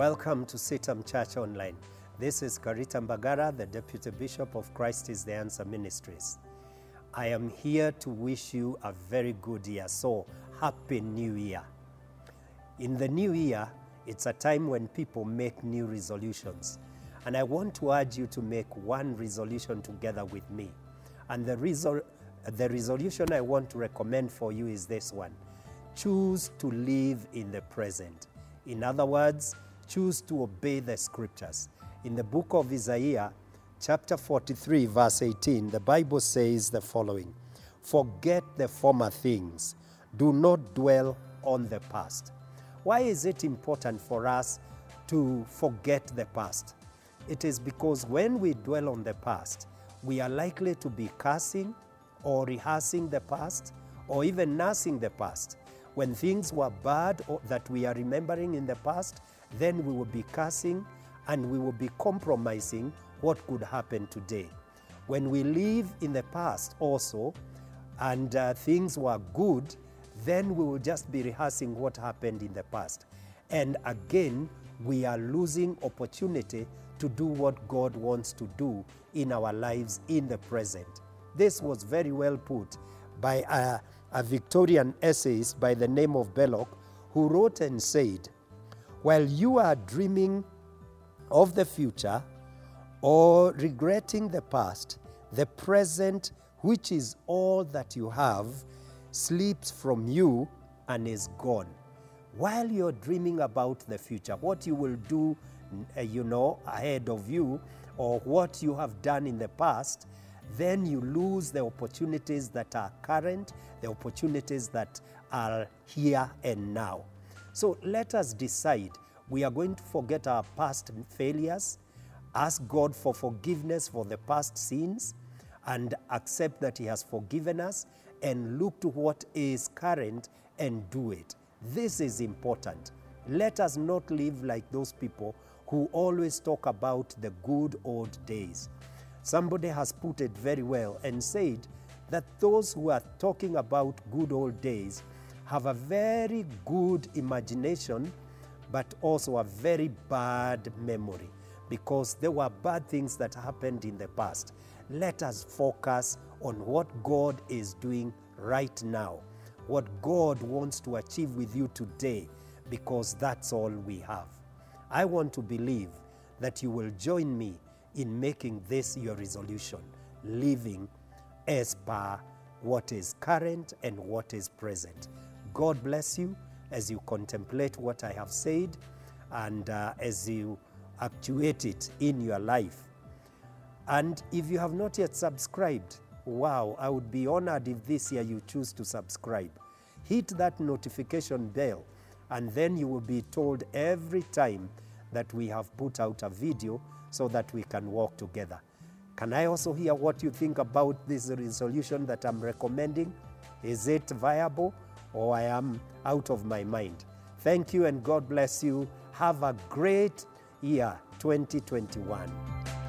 Welcome to CITAM Church Online. This is Karita Mbagara, the Deputy Bishop of Christ is the Answer Ministries. I am here to wish you a very good year. So, Happy New Year. In the new year, it's a time when people make new resolutions. And I want to urge you to make one resolution together with me. And the, resol- the resolution I want to recommend for you is this one choose to live in the present. In other words, choose to obey the scriptures. In the book of Isaiah, chapter 43, verse 18, the Bible says the following Forget the former things, do not dwell on the past. Why is it important for us to forget the past? It is because when we dwell on the past, we are likely to be cursing or rehearsing the past or even nursing the past. When things were bad or that we are remembering in the past, then we will be cursing and we will be compromising what could happen today. When we live in the past also and uh, things were good, then we will just be rehearsing what happened in the past. And again, we are losing opportunity to do what God wants to do in our lives in the present. This was very well put by a, a Victorian essayist by the name of Belloc, who wrote and said, While you are dreaming of the future or regretting the past, the present, which is all that you have, slips from you and is gone. While you're dreaming about the future, what you will do, uh, you know, ahead of you, or what you have done in the past, then you lose the opportunities that are current, the opportunities that are here and now. So let us decide we are going to forget our past failures, ask God for forgiveness for the past sins, and accept that He has forgiven us, and look to what is current and do it. This is important. Let us not live like those people who always talk about the good old days. Somebody has put it very well and said that those who are talking about good old days have a very good imagination, but also a very bad memory because there were bad things that happened in the past. Let us focus on what God is doing right now, what God wants to achieve with you today, because that's all we have. I want to believe that you will join me in making this your resolution, living as per what is current and what is present. God bless you as you contemplate what I have said and uh, as you actuate it in your life. And if you have not yet subscribed, wow, I would be honored if this year you choose to subscribe. Hit that notification bell, and then you will be told every time that we have put out a video so that we can walk together. Can I also hear what you think about this resolution that I'm recommending? Is it viable or I am out of my mind? Thank you and God bless you. Have a great year 2021.